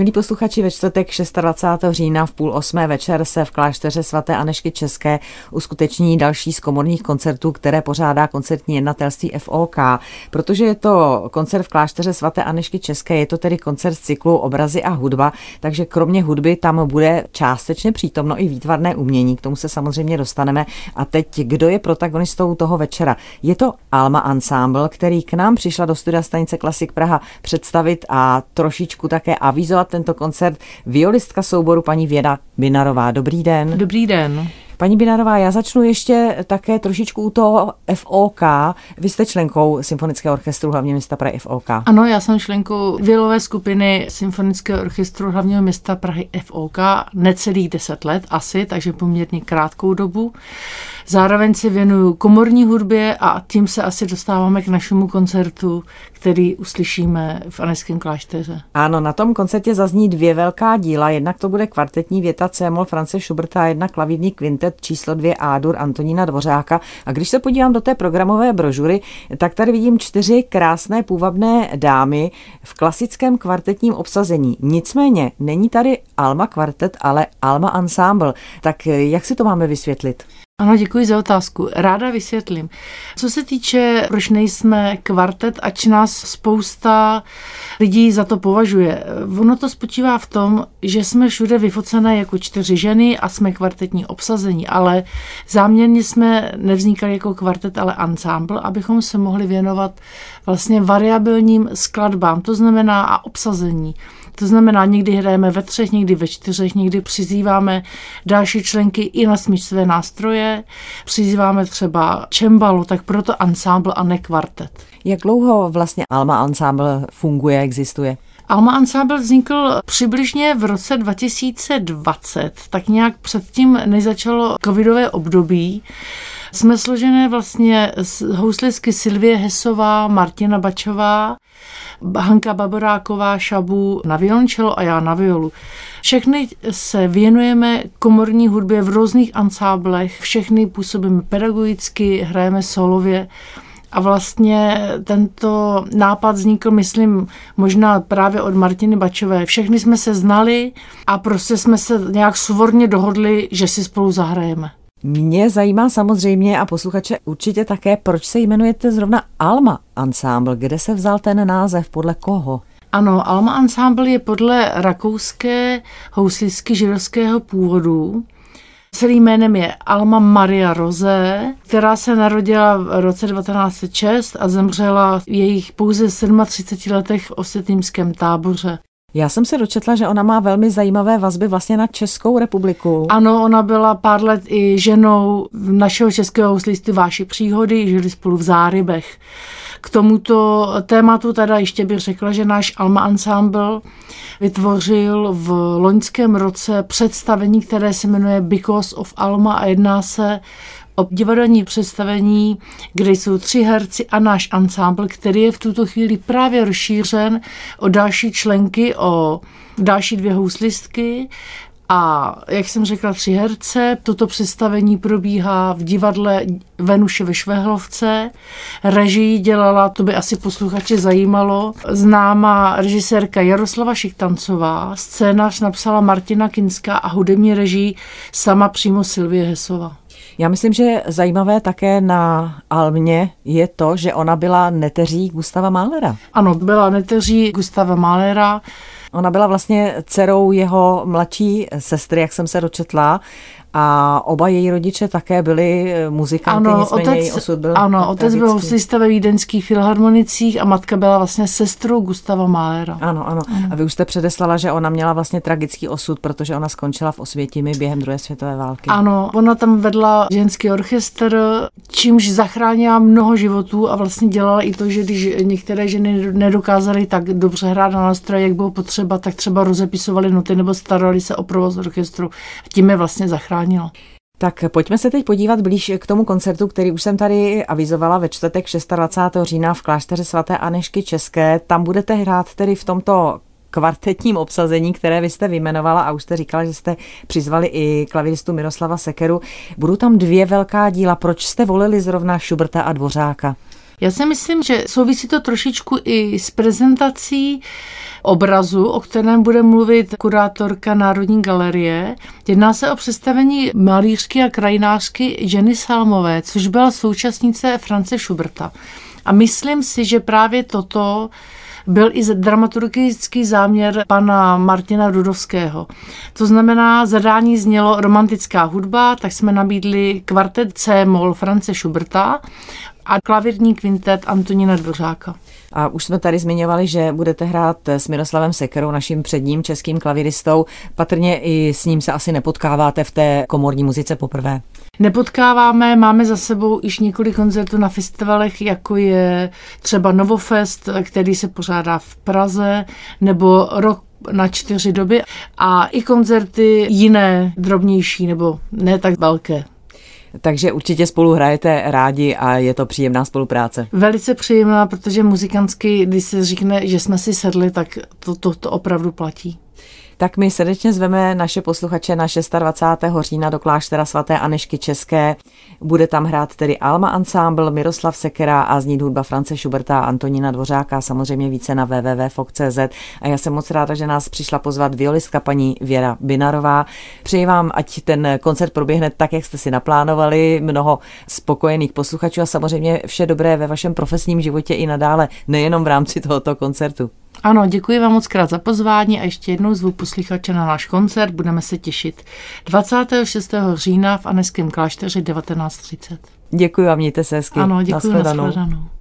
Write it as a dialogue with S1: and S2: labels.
S1: Milí posluchači, ve čtvrtek 26. října v půl osmé večer se v klášteře svaté Anešky České uskuteční další z komorních koncertů, které pořádá koncertní jednatelství FOK. Protože je to koncert v klášteře svaté Anešky České, je to tedy koncert z cyklu Obrazy a hudba, takže kromě hudby tam bude částečně přítomno i výtvarné umění, k tomu se samozřejmě dostaneme. A teď, kdo je protagonistou toho večera? Je to Alma Ensemble, který k nám přišla do studia stanice Klasik Praha představit a trošičku také avizovat tento koncert violistka souboru paní Věda Binarová. Dobrý den.
S2: Dobrý den.
S1: Paní Binarová, já začnu ještě také trošičku u toho FOK. Vy jste členkou Symfonického orchestru hlavního města Prahy FOK.
S2: Ano, já jsem členkou vilové skupiny Symfonického orchestru hlavního města Prahy FOK necelých deset let asi, takže poměrně krátkou dobu. Zároveň se věnuju komorní hudbě a tím se asi dostáváme k našemu koncertu, který uslyšíme v Aneském klášteře.
S1: Ano, na tom koncertě zazní dvě velká díla. Jednak to bude kvartetní věta C-moll France Schuberta a jedna klavírní kvintet číslo dvě A-dur Antonína Dvořáka. A když se podívám do té programové brožury, tak tady vidím čtyři krásné půvabné dámy v klasickém kvartetním obsazení. Nicméně není tady Alma kvartet, ale Alma ensemble. Tak jak si to máme vysvětlit?
S2: Ano, děkuji za otázku. Ráda vysvětlím. Co se týče, proč nejsme kvartet, ač nás spousta lidí za to považuje. Ono to spočívá v tom, že jsme všude vyfocené jako čtyři ženy a jsme kvartetní obsazení, ale záměrně jsme nevznikali jako kvartet, ale ensemble, abychom se mohli věnovat vlastně variabilním skladbám, to znamená a obsazení. To znamená, někdy hrajeme ve třech, někdy ve čtyřech, někdy přizýváme další členky i na smyčcové nástroje, přizýváme třeba čembalu, tak proto ensemble a ne kvartet.
S1: Jak dlouho vlastně Alma Ensemble funguje, existuje?
S2: Alma Ensemble vznikl přibližně v roce 2020, tak nějak předtím, než začalo covidové období. Jsme složené vlastně z houslisky Silvie Hesová, Martina Bačová, Hanka Baboráková, Šabu na violončelo a já na violu. Všechny se věnujeme komorní hudbě v různých ansáblech, všechny působíme pedagogicky, hrajeme solově. A vlastně tento nápad vznikl, myslím, možná právě od Martiny Bačové. Všechny jsme se znali a prostě jsme se nějak svorně dohodli, že si spolu zahrajeme.
S1: Mě zajímá samozřejmě a posluchače určitě také, proč se jmenujete zrovna Alma Ensemble. Kde se vzal ten název, podle koho?
S2: Ano, Alma Ensemble je podle rakouské houslisky židovského původu. Celým jménem je Alma Maria Rose, která se narodila v roce 1906 a zemřela v jejich pouze 37 letech v osetýmském táboře.
S1: Já jsem se dočetla, že ona má velmi zajímavé vazby vlastně na Českou republiku.
S2: Ano, ona byla pár let i ženou našeho českého houslisty Váši příhody, žili spolu v Zárybech. K tomuto tématu teda ještě bych řekla, že náš Alma Ensemble vytvořil v loňském roce představení, které se jmenuje Because of Alma a jedná se o divadelní představení, kde jsou tři herci a náš ansámbl, který je v tuto chvíli právě rozšířen o další členky, o další dvě houslistky a jak jsem řekla, tři herce. Toto představení probíhá v divadle Venuše ve Švehlovce. Režii dělala, to by asi posluchače zajímalo, známá režisérka Jaroslava Šiktancová. Scénář napsala Martina Kinská a hudební režii sama přímo Silvie Hesova.
S1: Já myslím, že zajímavé také na Almě je to, že ona byla neteří Gustava Mahlera.
S2: Ano, byla neteří Gustava Mahlera.
S1: Ona byla vlastně dcerou jeho mladší sestry, jak jsem se dočetla a oba její rodiče také byli eh, muzikanty, ano, nicméně otec, její osud byl
S2: Ano, otec byl housista ve vídeňských filharmonicích a matka byla vlastně sestrou Gustava Mahlera.
S1: Ano, ano, ano. A vy už jste předeslala, že ona měla vlastně tragický osud, protože ona skončila v Osvětimi během druhé světové války.
S2: Ano, ona tam vedla ženský orchestr, čímž zachránila mnoho životů a vlastně dělala i to, že když některé ženy nedokázaly tak dobře hrát na nástroje, jak bylo potřeba, tak třeba rozepisovali noty nebo starali se o provoz orchestru. A tím je vlastně zachránila zachránilo.
S1: Tak pojďme se teď podívat blíž k tomu koncertu, který už jsem tady avizovala ve čtvrtek 26. října v klášteře svaté Anešky České. Tam budete hrát tedy v tomto kvartetním obsazení, které vy jste vyjmenovala a už jste říkala, že jste přizvali i klaviristu Miroslava Sekeru. Budou tam dvě velká díla. Proč jste volili zrovna Šuberta a Dvořáka?
S2: Já si myslím, že souvisí to trošičku i s prezentací obrazu, o kterém bude mluvit kurátorka Národní galerie. Jedná se o představení malířky a krajinářky Jenny Salmové, což byla současnice France Schuberta. A myslím si, že právě toto byl i dramaturgický záměr pana Martina Rudovského. To znamená, zadání znělo romantická hudba, tak jsme nabídli kvartet C-moll France Schuberta a klavírní kvintet Antonína Dvořáka.
S1: A už jsme tady zmiňovali, že budete hrát s Miroslavem Sekerou, naším předním českým klaviristou. Patrně i s ním se asi nepotkáváte v té komorní muzice poprvé.
S2: Nepotkáváme, máme za sebou již několik koncertů na festivalech, jako je třeba Novofest, který se pořádá v Praze, nebo Rok na čtyři doby a i koncerty jiné, drobnější nebo ne tak velké.
S1: Takže určitě spolu hrajete rádi a je to příjemná spolupráce.
S2: Velice příjemná, protože muzikantsky, když se říkne, že jsme si sedli, tak to, to, to opravdu platí
S1: tak my srdečně zveme naše posluchače na 26. října do kláštera svaté Anešky České. Bude tam hrát tedy Alma Ensemble, Miroslav Sekera a znít hudba France Schuberta a Antonína Dvořáka, samozřejmě více na www.fok.cz. A já jsem moc ráda, že nás přišla pozvat violistka paní Věra Binarová. Přeji vám, ať ten koncert proběhne tak, jak jste si naplánovali, mnoho spokojených posluchačů a samozřejmě vše dobré ve vašem profesním životě i nadále, nejenom v rámci tohoto koncertu.
S2: Ano, děkuji vám moc krát za pozvání a ještě jednou zvu posluchače na náš koncert. Budeme se těšit 26. října v Aneském klášteře 19.30.
S1: Děkuji a mějte se hezky.
S2: Ano, děkuji, nashledanou. nashledanou.